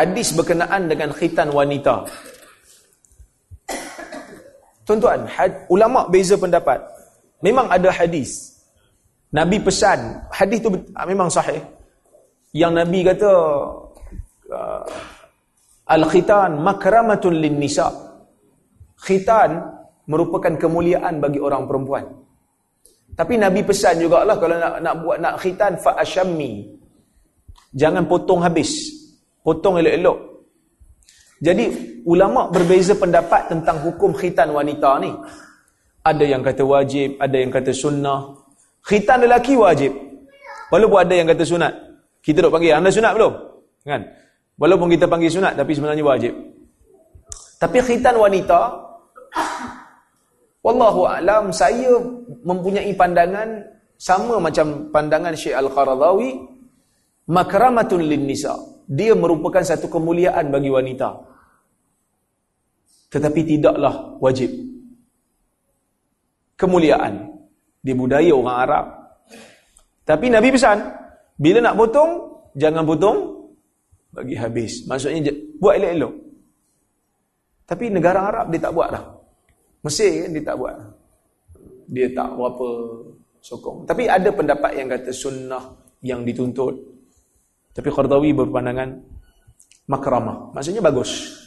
hadis berkenaan dengan khitan wanita. Tuan-tuan, ulama beza pendapat. Memang ada hadis. Nabi pesan, hadis tu memang sahih. Yang Nabi kata uh, al-khitan makramatun lin-nisa. Khitan merupakan kemuliaan bagi orang perempuan. Tapi Nabi pesan juga lah kalau nak nak buat nak khitan fa ashammi. Jangan potong habis. Potong elok-elok. Jadi ulama berbeza pendapat tentang hukum khitan wanita ni. Ada yang kata wajib, ada yang kata sunnah. Khitan lelaki wajib. Walaupun ada yang kata sunat. Kita duk panggil, anda sunat belum? Kan? Walaupun kita panggil sunat tapi sebenarnya wajib. Tapi khitan wanita wallahu alam saya mempunyai pandangan sama macam pandangan Syekh Al-Qaradawi makramatun lin nisa dia merupakan satu kemuliaan bagi wanita. Tetapi tidaklah wajib. Kemuliaan. Di budaya orang Arab. Tapi Nabi pesan, bila nak potong, jangan potong bagi habis. Maksudnya, buat elok-elok. Tapi negara Arab dia tak buat dah. Mesir kan dia tak buat. Dia tak berapa sokong. Tapi ada pendapat yang kata sunnah yang dituntut tapi Qardawi berpandangan makramah. Maksudnya bagus.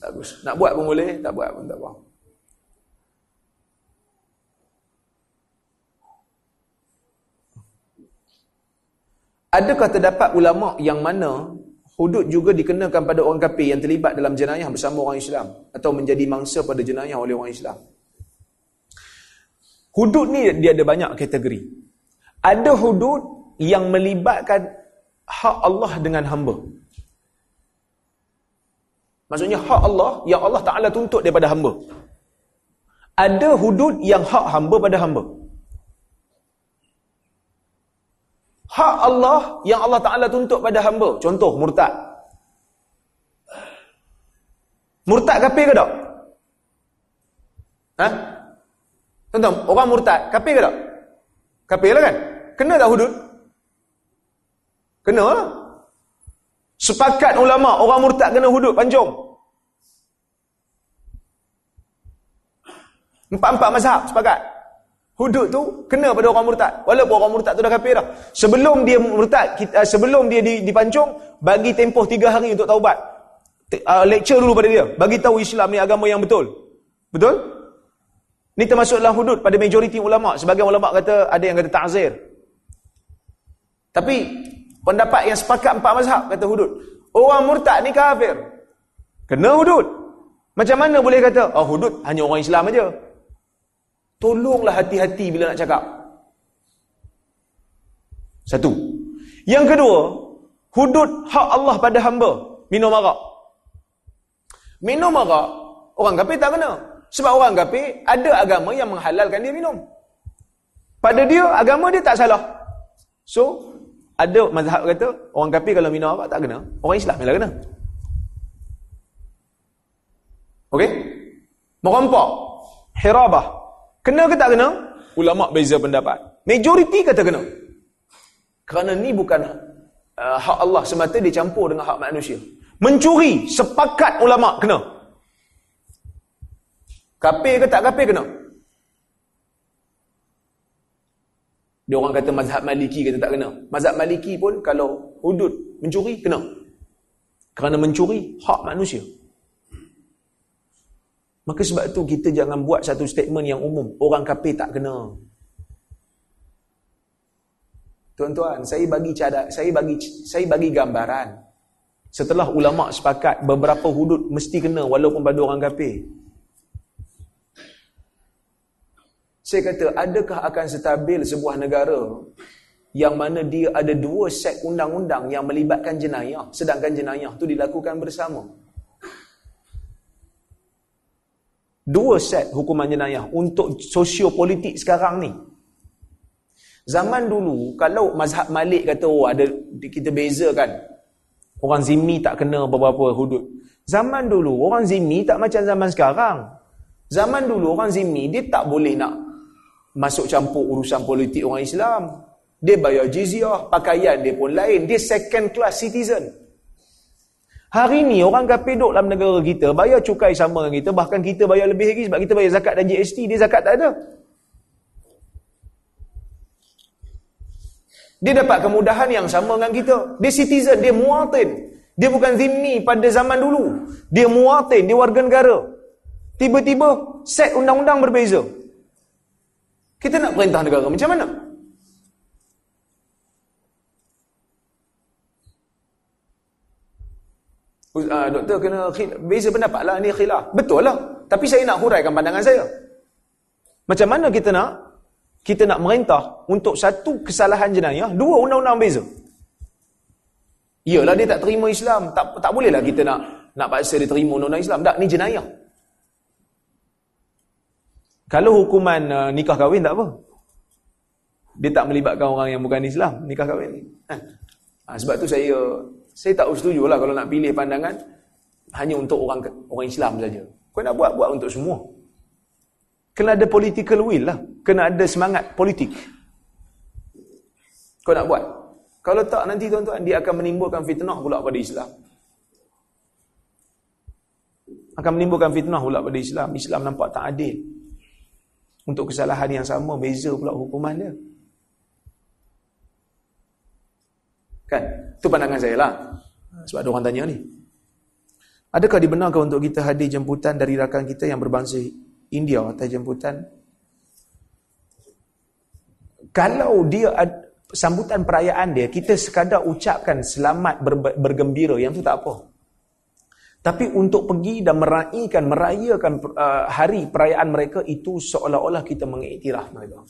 Bagus. Nak buat pun boleh, tak buat pun tak apa. Adakah terdapat ulama yang mana hudud juga dikenakan pada orang kafir yang terlibat dalam jenayah bersama orang Islam atau menjadi mangsa pada jenayah oleh orang Islam? Hudud ni dia ada banyak kategori. Ada hudud yang melibatkan hak Allah dengan hamba. Maksudnya hak Allah yang Allah Ta'ala tuntut daripada hamba. Ada hudud yang hak hamba pada hamba. Hak Allah yang Allah Ta'ala tuntut pada hamba. Contoh, murtad. Murtad kafir ke tak? Ha? Tuan-tuan, orang murtad, kafir ke tak? Kafir lah kan? Kena tak hudud? Kena lah. Sepakat ulama orang murtad kena hudud panjang. Empat-empat mazhab sepakat. Hudud tu kena pada orang murtad. Walaupun orang murtad tu dah kafir dah. Sebelum dia murtad, kita, uh, sebelum dia dipancung, bagi tempoh tiga hari untuk taubat. Uh, lecture dulu pada dia. Bagi tahu Islam ni agama yang betul. Betul? Ni termasuk dalam hudud pada majoriti ulama. Sebagian ulama kata ada yang kata ta'zir. Tapi Pendapat yang sepakat empat mazhab kata hudud. Orang murtad ni kafir. Kena hudud. Macam mana boleh kata, oh hudud hanya orang Islam aja. Tolonglah hati-hati bila nak cakap. Satu. Yang kedua, hudud hak Allah pada hamba. Minum arak. Minum arak, orang kafir tak kena. Sebab orang kafir ada agama yang menghalalkan dia minum. Pada dia, agama dia tak salah. So, ada mazhab kata orang kafir kalau minum arak tak kena. Orang Islam yang kena. Ok merompak hirabah. Kena ke tak kena? Ulama beza pendapat. Majoriti kata kena. Kerana ni bukan uh, hak Allah semata dicampur dengan hak manusia. Mencuri sepakat ulama kena. Kafir ke tak kafir kena Dia orang kata mazhab maliki kata tak kena. Mazhab maliki pun kalau hudud mencuri, kena. Kerana mencuri hak manusia. Maka sebab tu kita jangan buat satu statement yang umum. Orang kafir tak kena. Tuan-tuan, saya bagi cadar, saya bagi saya bagi gambaran. Setelah ulama sepakat beberapa hudud mesti kena walaupun pada orang kafir. Saya kata, adakah akan stabil sebuah negara yang mana dia ada dua set undang-undang yang melibatkan jenayah, sedangkan jenayah itu dilakukan bersama? Dua set hukuman jenayah untuk sosiopolitik sekarang ni. Zaman dulu, kalau mazhab Malik kata, oh ada kita bezakan. Orang zimmi tak kena beberapa hudud. Zaman dulu, orang zimmi tak macam zaman sekarang. Zaman dulu, orang zimmi, dia tak boleh nak masuk campur urusan politik orang Islam. Dia bayar jizyah, pakaian dia pun lain. Dia second class citizen. Hari ni orang kafir duduk dalam negara kita, bayar cukai sama dengan kita, bahkan kita bayar lebih lagi sebab kita bayar zakat dan GST, dia zakat tak ada. Dia dapat kemudahan yang sama dengan kita. Dia citizen, dia muatin. Dia bukan zimmi pada zaman dulu. Dia muatin, dia warga negara. Tiba-tiba set undang-undang berbeza. Kita nak perintah negara macam mana? Uh, doktor kena beza pendapat lah ni khilaf. Betul lah. Tapi saya nak huraikan pandangan saya. Macam mana kita nak kita nak merintah untuk satu kesalahan jenayah, dua undang-undang beza. Iyalah dia tak terima Islam. Tak tak bolehlah kita nak nak paksa dia terima undang-undang Islam. Tak, ni jenayah. Kalau hukuman uh, nikah kahwin tak apa. Dia tak melibatkan orang yang bukan Islam, nikah kahwin. Ha. ha sebab tu saya saya tak setuju lah kalau nak pilih pandangan hanya untuk orang orang Islam saja. Kau nak buat, buat untuk semua. Kena ada political will lah. Kena ada semangat politik. Kau nak buat. Kalau tak nanti tuan-tuan, dia akan menimbulkan fitnah pula pada Islam. Akan menimbulkan fitnah pula pada Islam. Islam nampak tak adil. Untuk kesalahan yang sama, beza pula hukuman dia. Kan? Itu pandangan saya lah. Sebab ada orang tanya ni. Adakah dibenarkan untuk kita hadir jemputan dari rakan kita yang berbangsa India atau jemputan? Kalau dia sambutan perayaan dia, kita sekadar ucapkan selamat bergembira, yang tu tak apa. Tapi untuk pergi dan meraihkan, merayakan uh, hari perayaan mereka itu seolah-olah kita mengiktiraf mereka.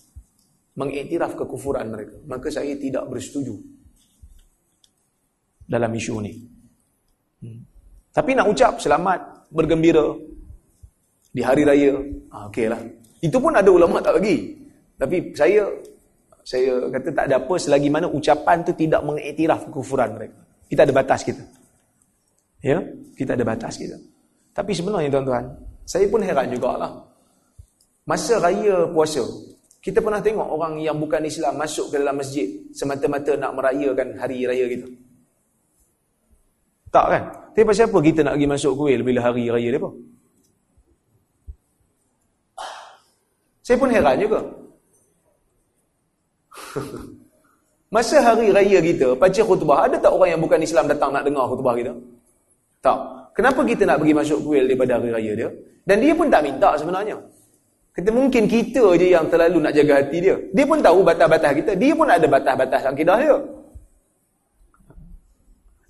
Mengiktiraf kekufuran mereka. Maka saya tidak bersetuju dalam isu ni. Hmm. Tapi nak ucap selamat, bergembira di hari raya, ah, okey lah. Itu pun ada ulama tak bagi. Tapi saya saya kata tak ada apa selagi mana ucapan tu tidak mengiktiraf kekufuran mereka. Kita ada batas kita. Ya, kita ada batas kita. Tapi sebenarnya tuan-tuan, saya pun heran jugalah. Masa raya puasa, kita pernah tengok orang yang bukan Islam masuk ke dalam masjid semata-mata nak merayakan hari raya kita. Tak kan? Tapi pasal apa kita nak pergi masuk kuil bila hari raya dia apa? Saya pun heran juga. Masa hari raya kita, baca khutbah, ada tak orang yang bukan Islam datang nak dengar khutbah kita? Tak. Kenapa kita nak pergi masuk kuil daripada hari raya dia? Dan dia pun tak minta sebenarnya. Kita mungkin kita je yang terlalu nak jaga hati dia. Dia pun tahu batas-batas kita. Dia pun ada batas-batas akidah dia.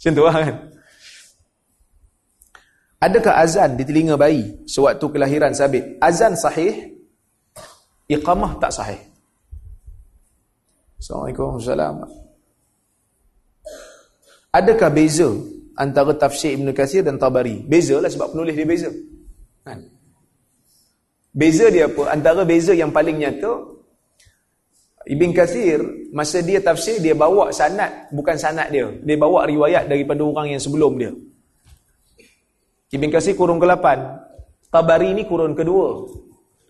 Macam tu lah kan? Adakah azan di telinga bayi sewaktu kelahiran sabit? Azan sahih, iqamah tak sahih. Assalamualaikum warahmatullahi Adakah beza antara tafsir Ibn Kathir dan Tabari. Beza lah sebab penulis dia beza. Kan? Beza dia apa? Antara beza yang paling nyata, Ibn Kathir, masa dia tafsir, dia bawa sanat, bukan sanat dia. Dia bawa riwayat daripada orang yang sebelum dia. Ibn Kathir kurun ke-8. Tabari ni kurun kedua.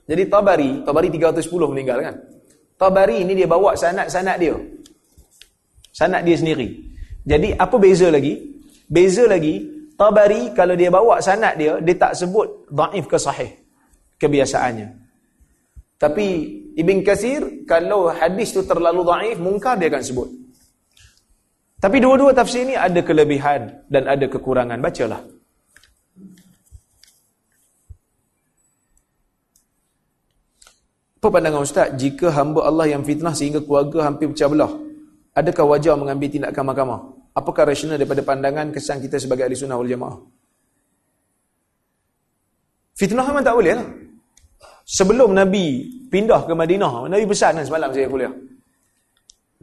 Jadi Tabari, Tabari 310 meninggal kan? Tabari ni dia bawa sanat-sanat dia. Sanat dia sendiri. Jadi apa beza lagi? Beza lagi, Tabari kalau dia bawa sanad dia, dia tak sebut daif ke sahih. Kebiasaannya. Tapi Ibn Kathir, kalau hadis tu terlalu daif, mungkar dia akan sebut. Tapi dua-dua tafsir ni ada kelebihan dan ada kekurangan. Bacalah. Apa pandangan Ustaz? Jika hamba Allah yang fitnah sehingga keluarga hampir pecah belah, adakah wajar mengambil tindakan mahkamah? Apakah rasional daripada pandangan kesan kita sebagai ahli sunnah wal jamaah? Fitnah memang tak boleh lah. Sebelum Nabi pindah ke Madinah, Nabi pesan kan semalam saya kuliah.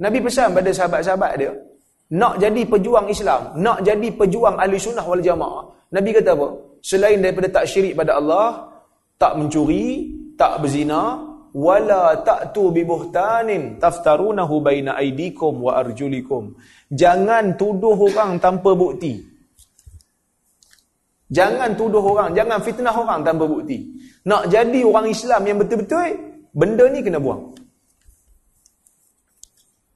Nabi pesan pada sahabat-sahabat dia, nak jadi pejuang Islam, nak jadi pejuang ahli sunnah wal jamaah. Nabi kata apa? Selain daripada tak syirik pada Allah, tak mencuri, tak berzina, wala ta'tu bi buhtanin taftarunahu baina aydikum wa arjulikum. Jangan tuduh orang tanpa bukti. Jangan tuduh orang jangan fitnah orang tanpa bukti. Nak jadi orang Islam yang betul-betul benda ni kena buang.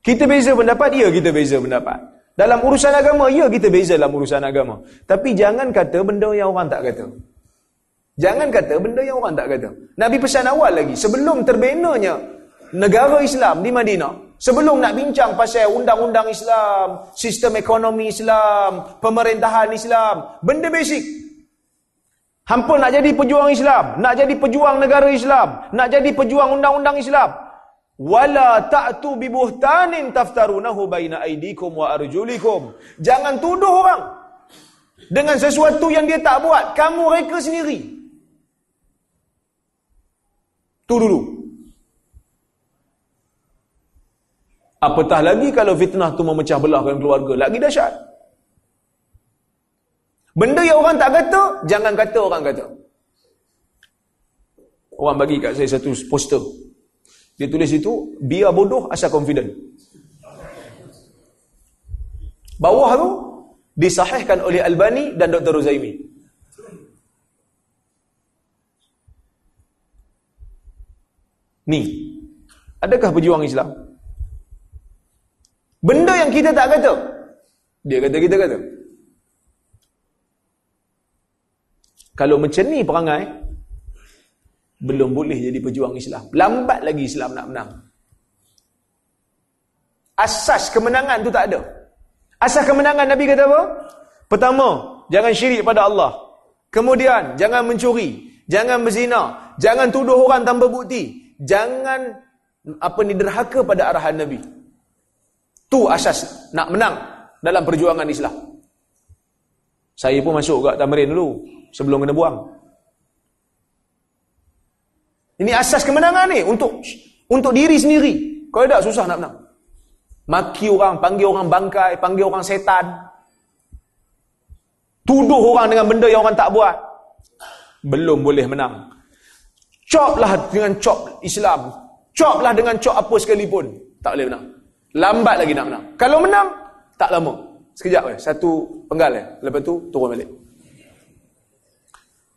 Kita beza pendapat dia kita beza pendapat. Dalam urusan agama, ya kita beza dalam urusan agama. Tapi jangan kata benda yang orang tak kata. Jangan kata benda yang orang tak kata. Nabi pesan awal lagi, sebelum terbenanya negara Islam di Madinah, sebelum nak bincang pasal undang-undang Islam, sistem ekonomi Islam, pemerintahan Islam, benda basic. Hampa nak jadi pejuang Islam, nak jadi pejuang negara Islam, nak jadi pejuang undang-undang Islam. Wala ta'tu bi buhtanin taftarunahu baina aydikum wa arjulikum. Jangan tuduh orang dengan sesuatu yang dia tak buat, kamu reka sendiri. Tu dulu. Apatah lagi kalau fitnah tu memecah belahkan keluarga, lagi dahsyat. Benda yang orang tak kata, jangan kata orang kata. Orang bagi kat saya satu poster. Dia tulis itu, biar bodoh asal confident. Bawah tu, disahihkan oleh Albani dan Dr. Ruzaimi. Ni, adakah pejuang Islam? Benda yang kita tak kata, dia kata kita kata. Kalau macam ni perangai, belum boleh jadi pejuang Islam. Lambat lagi Islam nak menang. Asas kemenangan tu tak ada. Asas kemenangan Nabi kata apa? Pertama, jangan syirik pada Allah. Kemudian, jangan mencuri. Jangan berzina. Jangan tuduh orang tanpa bukti. Jangan apa ni derhaka pada arahan Nabi. Tu asas nak menang dalam perjuangan Islam. Saya pun masuk kat Tamrin dulu sebelum kena buang. Ini asas kemenangan ni untuk untuk diri sendiri. Kalau tak susah nak menang. Maki orang, panggil orang bangkai, panggil orang setan. Tuduh orang dengan benda yang orang tak buat. Belum boleh menang. Coplah dengan cop Islam. Coplah dengan cop apa sekalipun. Tak boleh menang. Lambat lagi nak menang. Kalau menang, tak lama. Sekejap eh. Satu penggal eh. Lepas tu, turun balik.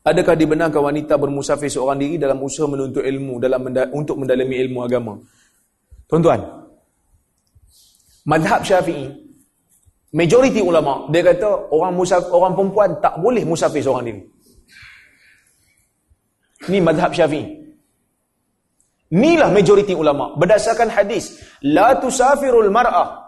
Adakah dibenarkan wanita bermusafir seorang diri dalam usaha menuntut ilmu dalam menda untuk mendalami ilmu agama? Tuan-tuan, madhab syafi'i, majoriti ulama, dia kata orang musafir, orang perempuan tak boleh musafir seorang diri. Ini madhab syafi'i. Inilah majoriti ulama. Berdasarkan hadis, La tusafirul mar'ah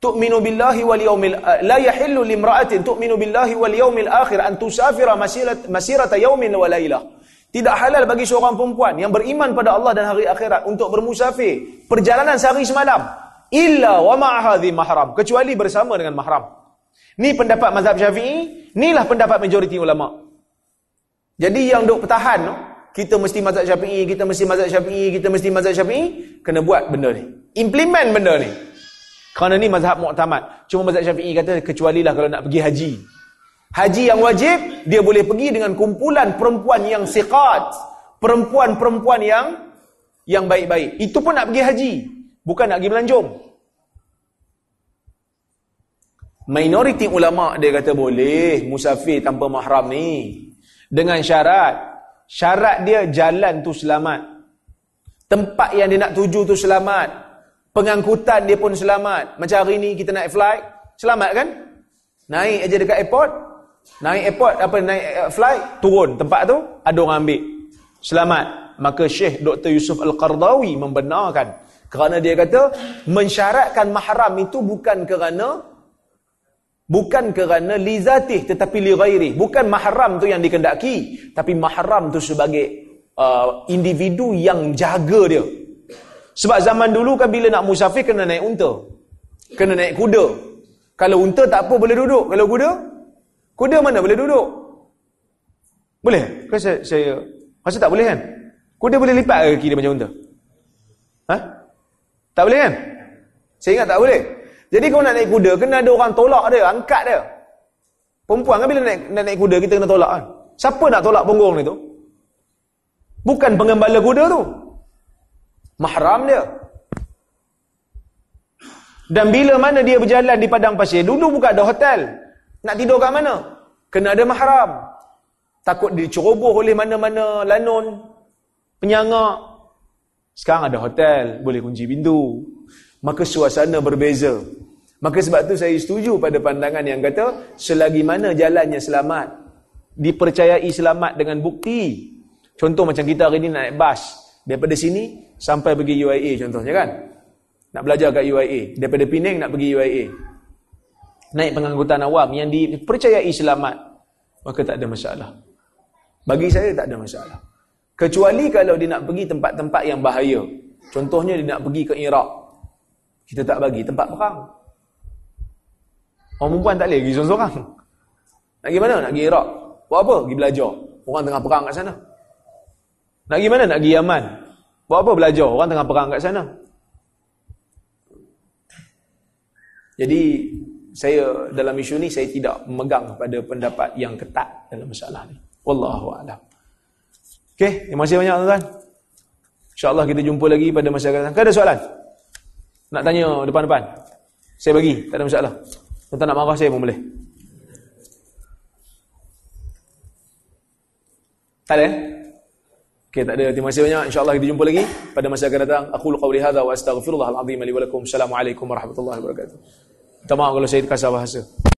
tu'minu billahi wal yaumil la yahillu limra'atin tu'minu billahi wal yaumil akhir an tusafira masirat masirata yaumin wa lailah tidak halal bagi seorang perempuan yang beriman pada Allah dan hari akhirat untuk bermusafir perjalanan sehari semalam illa wa ma'ahadhi mahram kecuali bersama dengan mahram ni pendapat mazhab syafi'i inilah pendapat majoriti ulama jadi yang duk pertahan kita mesti mazhab syafi'i kita mesti mazhab syafi'i kita mesti mazhab syafi'i kena buat benda ni implement benda ni kerana ni mazhab mu'tamad. Cuma mazhab syafi'i kata kecuali lah kalau nak pergi haji. Haji yang wajib, dia boleh pergi dengan kumpulan perempuan yang siqat. Perempuan-perempuan yang yang baik-baik. Itu pun nak pergi haji. Bukan nak pergi melanjung. Minoriti ulama dia kata boleh musafir tanpa mahram ni. Dengan syarat. Syarat dia jalan tu selamat. Tempat yang dia nak tuju tu selamat. Pengangkutan dia pun selamat. Macam hari ni kita naik flight, selamat kan? Naik aja dekat airport, naik airport apa naik uh, flight, turun tempat tu ada orang ambil. Selamat. Maka Syekh Dr. Yusuf Al-Qardawi membenarkan kerana dia kata mensyaratkan mahram itu bukan kerana bukan kerana li zatih tetapi li ghairi. Bukan mahram tu yang dikendaki, tapi mahram tu sebagai uh, individu yang jaga dia. Sebab zaman dulu kan bila nak musafir kena naik unta. Kena naik kuda. Kalau unta tak apa boleh duduk. Kalau kuda? Kuda mana boleh duduk? Boleh? Kan saya, saya rasa tak boleh kan? Kuda boleh lipat ke kaki dia macam unta? Ha? Tak boleh kan? Saya ingat tak boleh. Jadi kalau nak naik kuda, kena ada orang tolak dia, angkat dia. Perempuan kan bila naik, nak naik kuda, kita kena tolak kan? Siapa nak tolak punggung ni tu? Bukan pengembala kuda tu mahram dia. Dan bila mana dia berjalan di padang pasir, dulu bukan ada hotel. Nak tidur kat mana? Kena ada mahram. Takut diceroboh oleh mana-mana lanun, penyangak. Sekarang ada hotel, boleh kunci pintu. Maka suasana berbeza. Maka sebab tu saya setuju pada pandangan yang kata selagi mana jalannya selamat dipercayai selamat dengan bukti. Contoh macam kita hari ni naik bas daripada sini sampai pergi UIA contohnya kan. Nak belajar kat UIA, daripada Penang nak pergi UIA. Naik pengangkutan awam yang dipercayai selamat, maka tak ada masalah. Bagi saya tak ada masalah. Kecuali kalau dia nak pergi tempat-tempat yang bahaya. Contohnya dia nak pergi ke Iraq. Kita tak bagi tempat perang. Orang perempuan tak boleh pergi seorang-seorang. Nak pergi mana? Nak pergi Iraq. Buat apa? Pergi belajar. Orang tengah perang kat sana. Nak pergi mana? Nak pergi Yaman. Buat apa belajar? Orang tengah perang kat sana. Jadi, saya dalam isu ni, saya tidak memegang pada pendapat yang ketat dalam masalah ni. Wallahu'alam. Okey, terima kasih banyak tuan-tuan. InsyaAllah kita jumpa lagi pada masa akan datang. Ada soalan? Nak tanya depan-depan? Saya bagi, tak ada masalah. Tuan-tuan nak marah saya pun boleh. Tak ada? Okey, tak ada. Terima kasih banyak. InsyaAllah kita jumpa lagi pada masa akan datang. Aku hadha wa astaghfirullahaladzim li wa lakum. Assalamualaikum warahmatullahi wabarakatuh. Maaf kalau saya kasar bahasa.